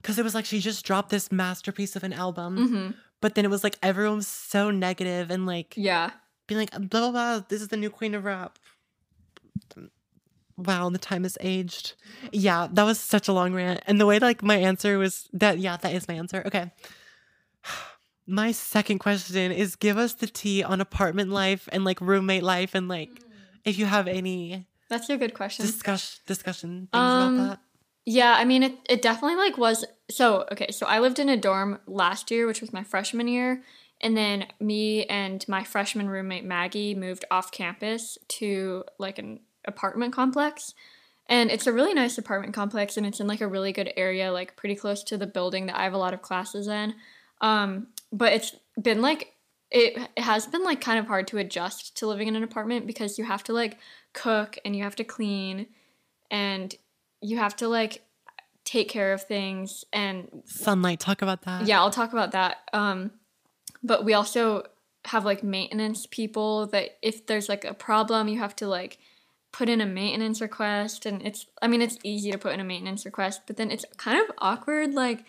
because it was like she just dropped this masterpiece of an album. Mm-hmm. But then it was like everyone was so negative and like Yeah. being like blah blah blah. This is the new queen of rap. Wow, the time has aged. Yeah, that was such a long rant, and the way like my answer was that. Yeah, that is my answer. Okay. My second question is: Give us the tea on apartment life and like roommate life, and like if you have any That's a good question. discuss discussion things Um, about that. Yeah, I mean it it definitely like was so okay, so I lived in a dorm last year, which was my freshman year, and then me and my freshman roommate Maggie moved off campus to like an apartment complex. And it's a really nice apartment complex and it's in like a really good area, like pretty close to the building that I have a lot of classes in. Um, but it's been like it, it has been like kind of hard to adjust to living in an apartment because you have to like cook and you have to clean and you have to like take care of things and Sunlight. Talk about that. yeah i'll talk about that um but we also have like maintenance people that if there's like a problem you have to like put in a maintenance request and it's i mean it's easy to put in a maintenance request but then it's kind of awkward like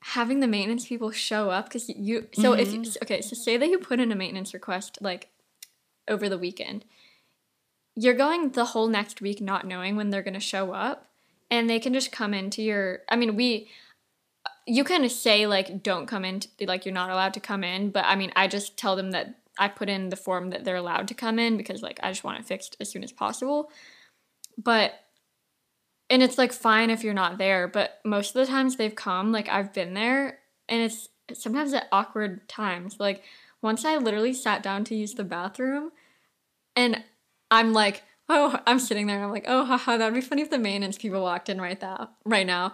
having the maintenance people show up because you so if you, mm-hmm. okay so say that you put in a maintenance request like over the weekend. You're going the whole next week not knowing when they're going to show up and they can just come into your i mean we you can say like don't come in like you're not allowed to come in but i mean i just tell them that i put in the form that they're allowed to come in because like i just want it fixed as soon as possible. But and it's like fine if you're not there but most of the times they've come like i've been there and it's sometimes at awkward times. Like once i literally sat down to use the bathroom and i'm like oh i'm sitting there and i'm like oh haha that'd be funny if the maintenance people walked in right now right now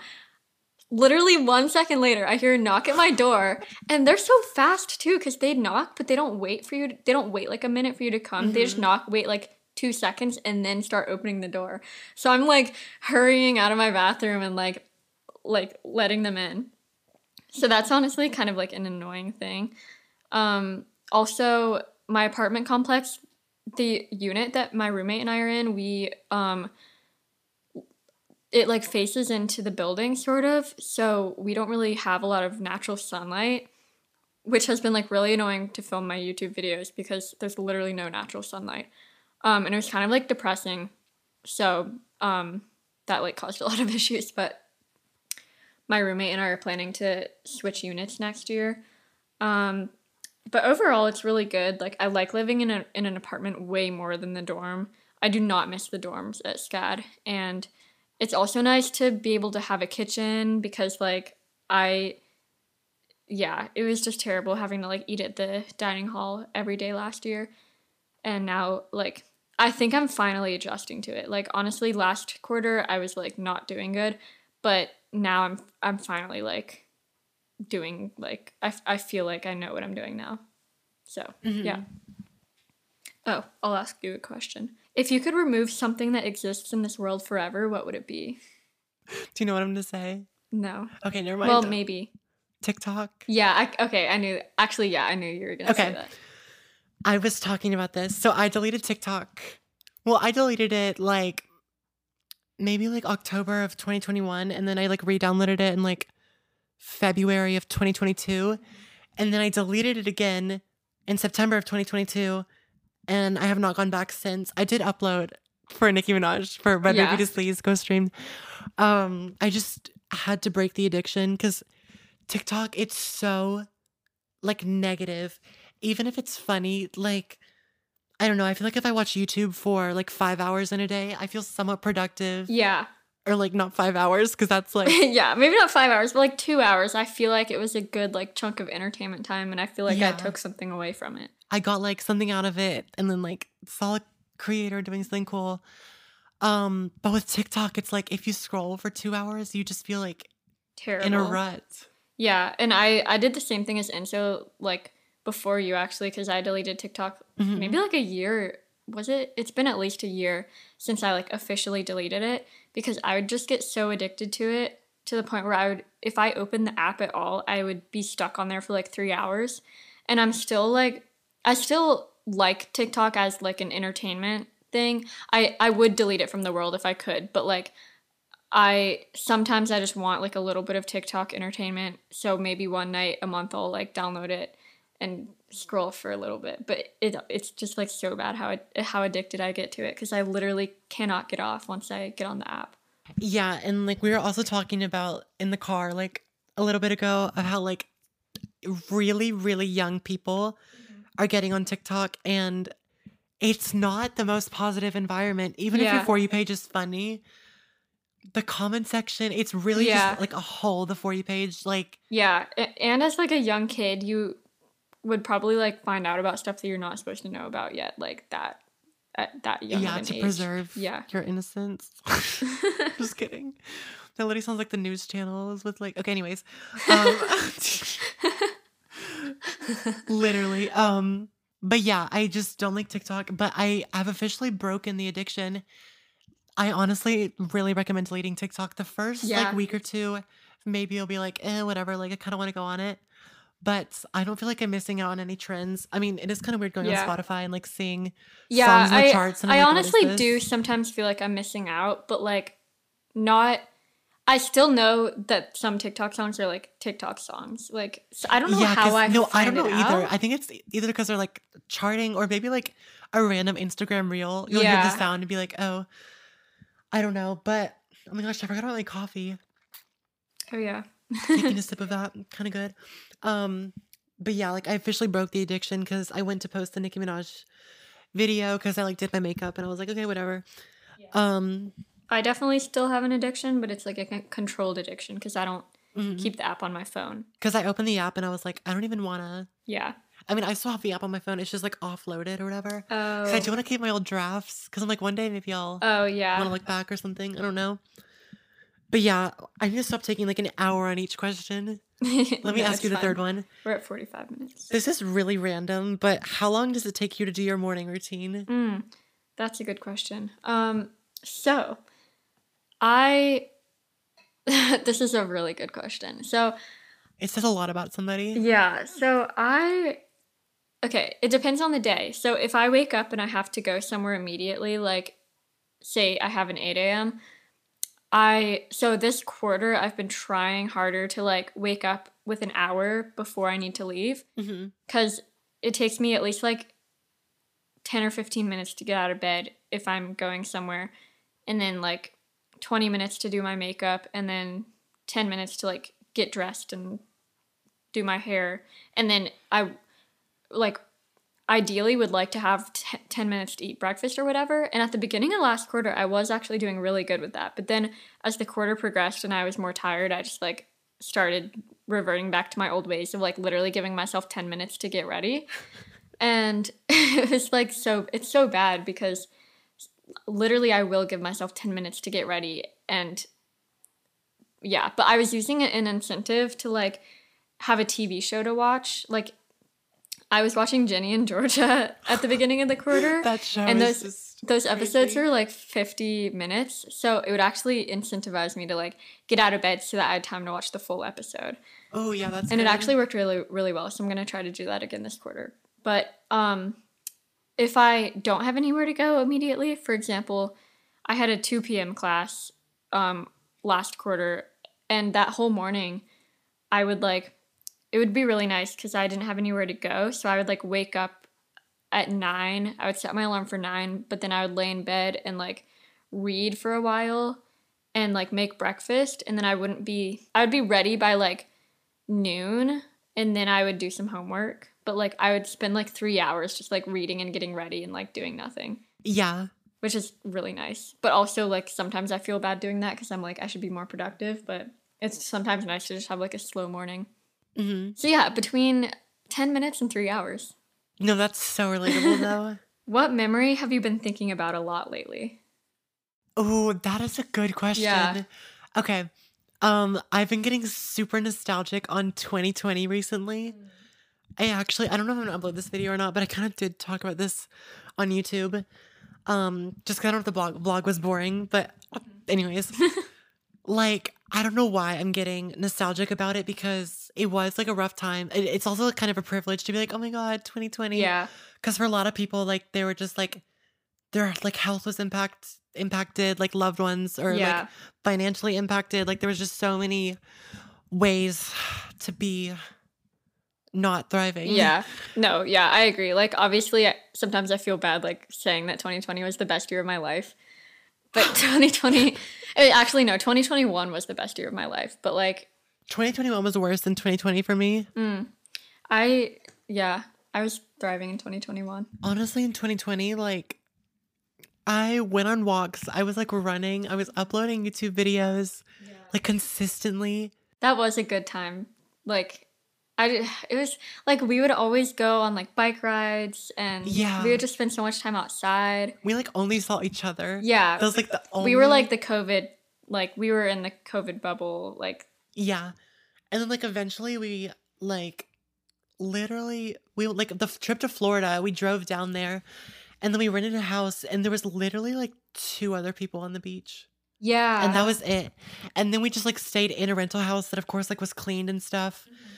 literally one second later i hear a knock at my door and they're so fast too because they knock but they don't wait for you to, they don't wait like a minute for you to come. They just knock wait like two seconds and then start opening the door. So i'm like hurrying out of my bathroom and like like letting them in. So that's honestly kind of like an annoying thing. Um also my apartment complex the unit that my roommate and i are in we um it like faces into the building sort of. So we don't really have a lot of natural sunlight which has been like really annoying to film my youtube videos because there's literally no natural sunlight. Um and it was kind of like depressing. So um that like caused a lot of issues but my roommate and i are planning to switch units next year. Um but overall it's really good. Like i like living in, a, in an apartment way more than the dorm. I do not miss the dorms at SCAD and it's also nice to be able to have a kitchen because like i yeah it was just terrible having to like eat at the dining hall every day last year. And now like i think i'm finally adjusting to it. Like honestly last quarter i was like not doing good but now i'm i'm finally like doing like i, I feel like i know what i'm doing now. So mm-hmm. yeah. Oh i'll ask you a question if you could remove something that exists in this world forever what would it be Do you know what I'm gonna say? no Okay, never mind. well maybe TikTok. yeah I, okay i knew actually yeah i knew you were gonna say Okay. that I was talking about this. So I deleted TikTok. Well, I deleted it like maybe like October of 2021 and then I like re-downloaded it in like February of 2022 and then I deleted it again in September of 2022, and I have not gone back since. I did upload for Nicki Minaj for Red Yeah. Ruby Da Sleeze Go Stream. Um, I just had to break the addiction because TikTok, it's so like negative. Even if it's funny, like I don't know. I feel like if I watch YouTube for like five hours in a day, I feel somewhat productive. Yeah. Or like not five hours because that's like yeah, maybe not five hours, but like two hours. I feel like it was a good like chunk of entertainment time, and I feel like Yeah. I took something away from it. I got like something out of it and then like saw a creator doing something cool. Um, but with TikTok, it's like if you scroll for two hours, you just feel like Terrible. in a rut. Yeah, and I I did the same thing as Enzo like before you actually because I deleted TikTok Mhm. maybe like a year was it? It's been at least a year since I like officially deleted it because I would just get so addicted to it to the point where I would if I opened the app at all, I would be stuck on there for like 3 hours. And I'm still like I still like TikTok as like an entertainment thing. I I would delete it from the world if I could, but like I sometimes I just want like a little bit of TikTok entertainment. So maybe one night a month I'll like download it and scroll for a little bit. But it it's just like so bad how it, how addicted I get to it because I literally cannot get off once I get on the app. Yeah, and like we were also talking about in the car like a little bit ago of how like really really young people mm-hmm. are getting on TikTok and it's not the most positive environment even if your for you page is funny. The comment section, it's really Yeah. just like a hole the for you page like Yeah, and as like a young kid, you would probably like find out about stuff that you're not supposed to know about yet, like that at that young yeah, to age. preserve Yeah. your innocence. just kidding. That literally sounds like the news channels with like okay, anyways. Um literally. Um but yeah, I just don't like TikTok, but I have officially broken the addiction. I honestly really recommend deleting TikTok the first Yeah. like week or two. Maybe you'll be like, eh, whatever, like I kind of want to go on it. But I don't feel like I'm missing out on any trends. I mean, it is kind of weird going Yeah. on Spotify and like seeing yeah, songs in the I, charts. And I'm I like, honestly do sometimes feel like I'm missing out, but like not. I still know that some TikTok songs are like TikTok songs. Like so I don't know Yeah, how I no, I don't know it either. out. I think it's either because they're like charting or maybe like a random Instagram reel. You'll hear the sound and be like, oh, I don't know. But oh my gosh, I forgot about my coffee. Oh yeah. Taking a sip of that, kind of good. Um, but yeah, like I officially broke the addiction because I went to post the Nicki Minaj video because I like did my makeup and I was like, okay, whatever. Um, I definitely still have an addiction, but it's like a controlled addiction because I don't mhm. keep the app on my phone. because I opened the app and I was like, I don't even want to. Yeah. I mean, I still have the app on my phone. It's just like offloaded or whatever. Oh. I do want to keep my old drafts because I'm like, one day maybe I'll Oh yeah. want to look back or something. I don't know. But yeah, I need to stop taking like an hour on each question. Let me ask you the third one. We're at 45 minutes. This is really random, but how long does it take you to do your morning routine? Mm, that's a good question. Um, so I this is a really good question. So It says a lot about somebody. yeah, so I okay, it depends on the day. So if I wake up and I have to go somewhere immediately, like say I have an 8 a.m. I so this quarter I've been trying harder to like wake up with an hour before I need to leave. hmm because it takes me at least like 10 or 15 minutes to get out of bed if I'm going somewhere, and then like 20 minutes to do my makeup, and then 10 minutes to like get dressed and do my hair. And then I like ideally would like to have t- 10 minutes to eat breakfast or whatever. And at the beginning of last quarter, I was actually doing really good with that. But then as the quarter progressed and I was more tired, I just like started reverting back to my old ways of like literally giving myself 10 minutes to get ready. And it was like so it's so bad because literally I will give myself 10 minutes to get ready and yeah, but I was using it an incentive to like have a TV show to watch. Like I was watching Ginny and Georgia at the beginning of the quarter. That show and is those those episodes crazy. are like 50 minutes, so it would actually incentivize me to like get out of bed so that I had time to watch the full episode Oh yeah, that's and it actually worked really really well so i'm going to try to do that again this quarter but um if i don't have anywhere to go immediately for example i had a 2 p.m class um last quarter and that whole morning i would like it would be really nice because I didn't have anywhere to go. So I would like wake up at nine. I would set my alarm for nine, but then I would lay in bed and like read for a while and like make breakfast. And then I wouldn't be, I would be ready by like noon and then I would do some homework. But like I would spend like three hours just like reading and getting ready and like doing nothing, Yeah. which is really nice. But also like sometimes I feel bad doing that because I'm like, I should be more productive. But it's sometimes nice to just have like a slow morning. Hmm So yeah, between 10 minutes and three hours. No, that's so relatable though. What memory have you been thinking about a lot lately? Oh, that is a good question. Yeah. Okay. Um, I've been getting super nostalgic on 2020 recently. I actually I don't know if I'm gonna upload this video or not, but I kind of did talk about this on YouTube. Um, just 'cause I don't know if the blog blog was boring, but anyways, like I don't know why I'm getting nostalgic about it because it was like a rough time. It's also kind of a privilege to be like, oh my god, 2020. Yeah. because for a lot of people like they were just like their like health was impact impacted like loved ones or Yeah. like financially impacted like there was just so many ways to be not thriving Yeah. No, yeah, I agree. Like, obviously, I- sometimes I feel bad, like, saying that 2020 was the best year of my life. But 2020, eh, actually, no, 2021 was the best year of my life. But, like, 2021 was worse than 2020 for me mm, I, yeah, I was thriving in 2021. honestly in 2020 like i went on walks i was like running i was uploading youtube videos like consistently That was a good time. Like, I, it was like we would always go on like bike rides and Yeah. we would just spend so much time outside. we like only saw each other Yeah. that was like the only we were like the COVID, like, we were in the COVID bubble. Like, Yeah. And then like eventually we like literally we like the trip to Florida, we drove down there and then we rented a house and there was literally like two other people on the beach. yeah. And that was it. And then we just like stayed in a rental house that of course like was cleaned and stuff. Mm-hmm.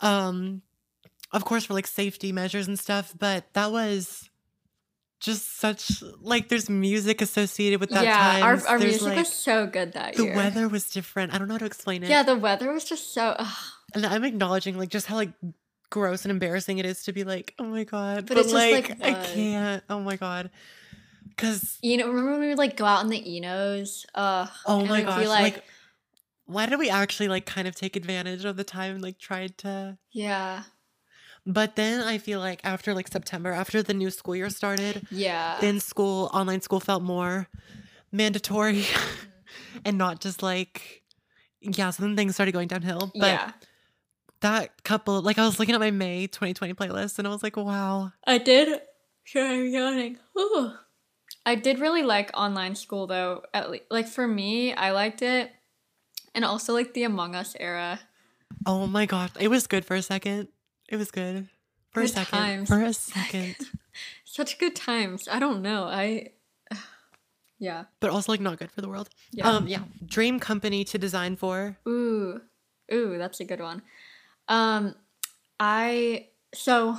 Um of course for like safety measures and stuff, but that was just such like there's music associated with that yeah, time. our, our There's, music like, was so good that the year. The weather was different. I don't know how to explain it. Yeah, the weather was just so. ugh. And I'm acknowledging like just how like gross and embarrassing it is to be like, oh my god. But But, it's just, like, like, I can't. Oh my god. Cause You know, remember when we would like go out in the Enos? Uh, oh my be gosh, like, like, why did we actually like kind of take advantage of the time and like tried to yeah, but then I feel like after like September, after the new school year started, yeah, then school online school felt more mandatory and not just like yeah, so then things started going downhill. But yeah. that couple like I was looking at my May 2020 playlist and I was like, wow. I did. Sure, I'm yawning. Ooh. I did really like online school though. At least, like for me, I liked it, and also like the Among Us era. Oh my god, it was good for a second. It was good for a second. times. For a second, Such good times. I don't know. I. Yeah. but also like not good for the world. Yeah. Um, yeah. Dream company to design for. Ooh, ooh, that's a good one. Um, I so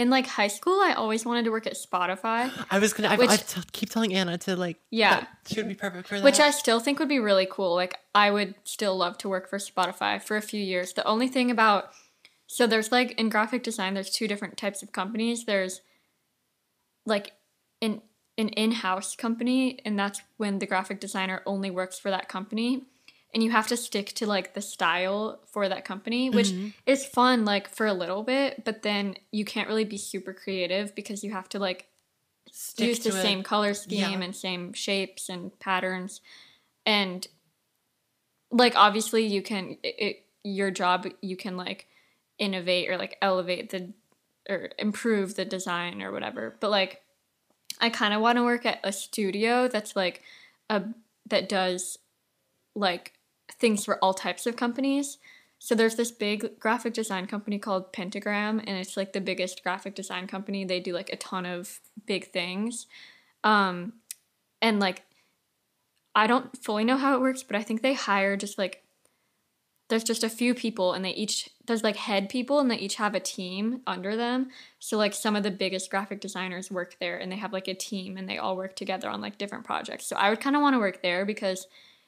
in like high school, I always wanted to work at Spotify, I was gonna. I, Which- I t- keep telling Anna to like. Yeah. she would be perfect for that. which I still think would be really cool. Like I would still love to work for Spotify for a few years. The only thing about so there's like in graphic design, there's two different types of companies. There's like an an in-house company, and that's when the graphic designer only works for that company. And you have to stick to like the style for that company, which Mhm. is fun like for a little bit, but then you can't really be super creative because you have to like Stick use the it. same color scheme Yeah. and same shapes and patterns and like obviously you can it, it, your job you can like innovate or like elevate the or improve the design or whatever but like i kind of want to work at a studio that's like a that does like things for all types of companies so there's this big graphic design company called Pentagram, and it's like the biggest graphic design company. They do like a ton of big things, um, and like I don't fully know how it works, but I think they hire just like there's just a few people, and they each there's like head people, and they each have a team under them. So like some of the biggest graphic designers work there, and they have like a team, and they all work together on like different projects. So I would kind of want to work there because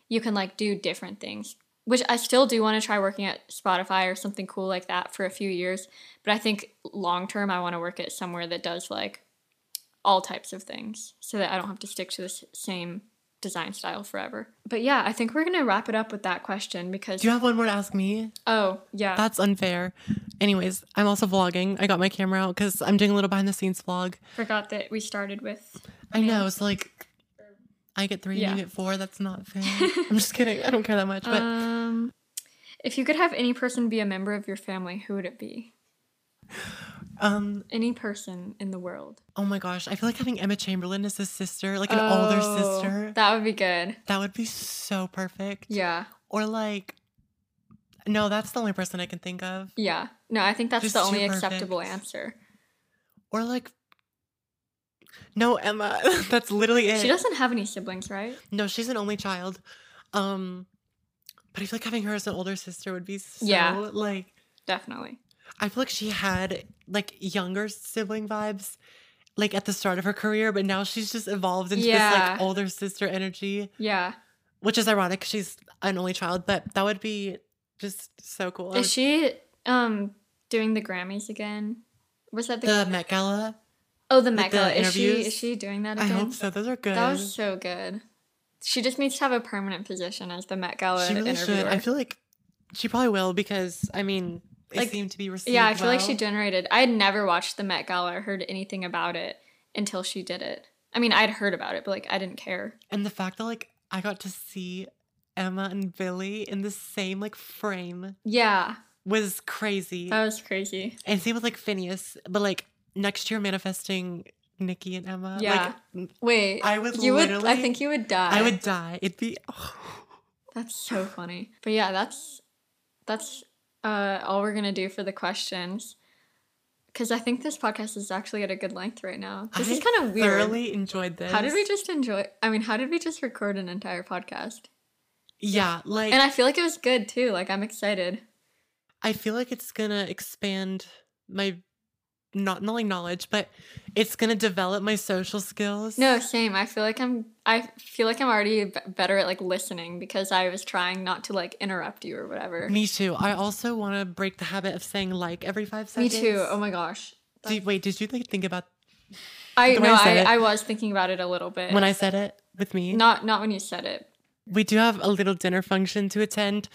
you can like do different things which I still do want to try working at Spotify or something cool like that for a few years. But I think long term, I want to work at somewhere that does like all types of things so that I don't have to stick to the same design style forever. But yeah, I think we're going to wrap it up with that question because. Do you have one more to ask me? oh, yeah. That's unfair. Anyways, I'm also vlogging. I got my camera out because I'm doing a little behind the scenes vlog. Forgot that we started with. I know. It's like I get three Yeah. and you get four. That's not fair. I'm just kidding. I don't care that much. But um, if you could have any person be a member of your family, who would it be? um, Any person in the world. oh my gosh, I feel like having Emma Chamberlain as a sister, like an older Oh, sister, That would be good. that would be so perfect. Yeah. Or like, no, that's the only person I can think of. Yeah. No, I think that's Just the only perfect. acceptable answer. Or like, no, Emma. that's literally it. She doesn't have any siblings, right? No, she's an only child. Um, but I feel like having her as an older sister would be so Yeah. like. Definitely. I feel like she had like younger sibling vibes, like at the start of her career, but now she's just evolved into this like older sister energy, Yeah. which is ironic. She's an only child, but that would be just so cool. Is would- she um doing the Grammys again? Was that the, the Met Gala? Oh, the like Met the Gala. Is she is she doing that I again? hope so. Those are good. That was so good. She just needs to have a permanent position as the Met Gala she really interviewer. should. I feel like she probably will because I mean, it Like, seemed to be received. yeah, I feel like she generated. I had never watched the Met Gala or heard anything about it until she did it. I mean, I'd heard about it, but like I didn't care. And the fact that like I got to see Emma and Billie in the same like frame Yeah, was crazy. that was crazy. And same with like Finneas, but like next year manifesting Nicki and Emma. Yeah. Like Wait, I would you would. I think you would die. I would die. It'd be Oh. That's so funny. But yeah, that's that's uh all we're gonna do for the questions. Cause I think this podcast is actually at a good length right now. This is kind of weird. Thoroughly enjoyed this. How did we just enjoy? I mean, how did we just record an entire podcast? Yeah, like And I feel like it was good too. Like I'm excited. I feel like it's gonna expand my not not only knowledge, but it's gonna develop my social skills. No, same. I feel like I'm. I feel like I'm already b- better at like listening because I was trying not to like interrupt you or whatever. Me too. I also want to break the habit of saying like every five seconds. Me too. Oh my gosh. Wait, did you like think about I know. I I. I was thinking about it a little bit. when I said it with me? not not when you said it. we do have a little dinner function to attend.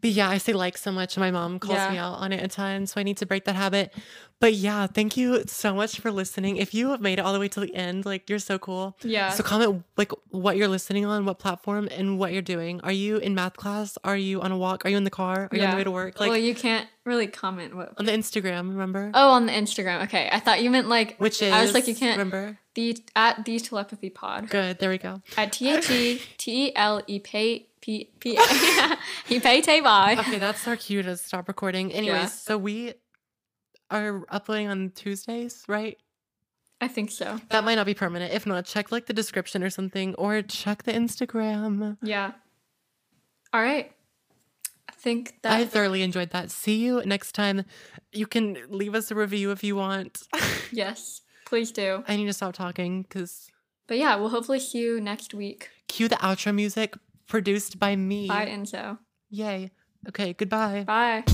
But yeah, I say like so much. My mom calls Yeah. me out on it a ton. so I need to break that habit. But yeah, thank you so much for listening. If you have made it all the way to the end, like you're so cool. Yeah. So comment like what you're listening on, what platform, and what you're doing. Are you in math class? Are you on a walk? Are you in the car? Are you on the way to work? Like well, you can't really comment what. on the Instagram, remember? Oh, on the Instagram. Okay, I thought you meant like. Which is I was like, you can't. remember. The at the telepathy pod Good. There we go. at T H E T E L E P P P He pay te bye. Okay, that's our cue to stop recording. Anyways, Yeah. so we are uploading on Tuesdays, right? I think so. That might not be permanent. If not, check like the description or something, or check the Instagram. Yeah. All right. I think that I thoroughly enjoyed that. See you next time. You can leave us a review if you want. yes, please do. I need to stop talking because But yeah, we'll hopefully see you next week. cue the outro music produced by me. Bye, Enzo. Yay. Okay, goodbye. Bye.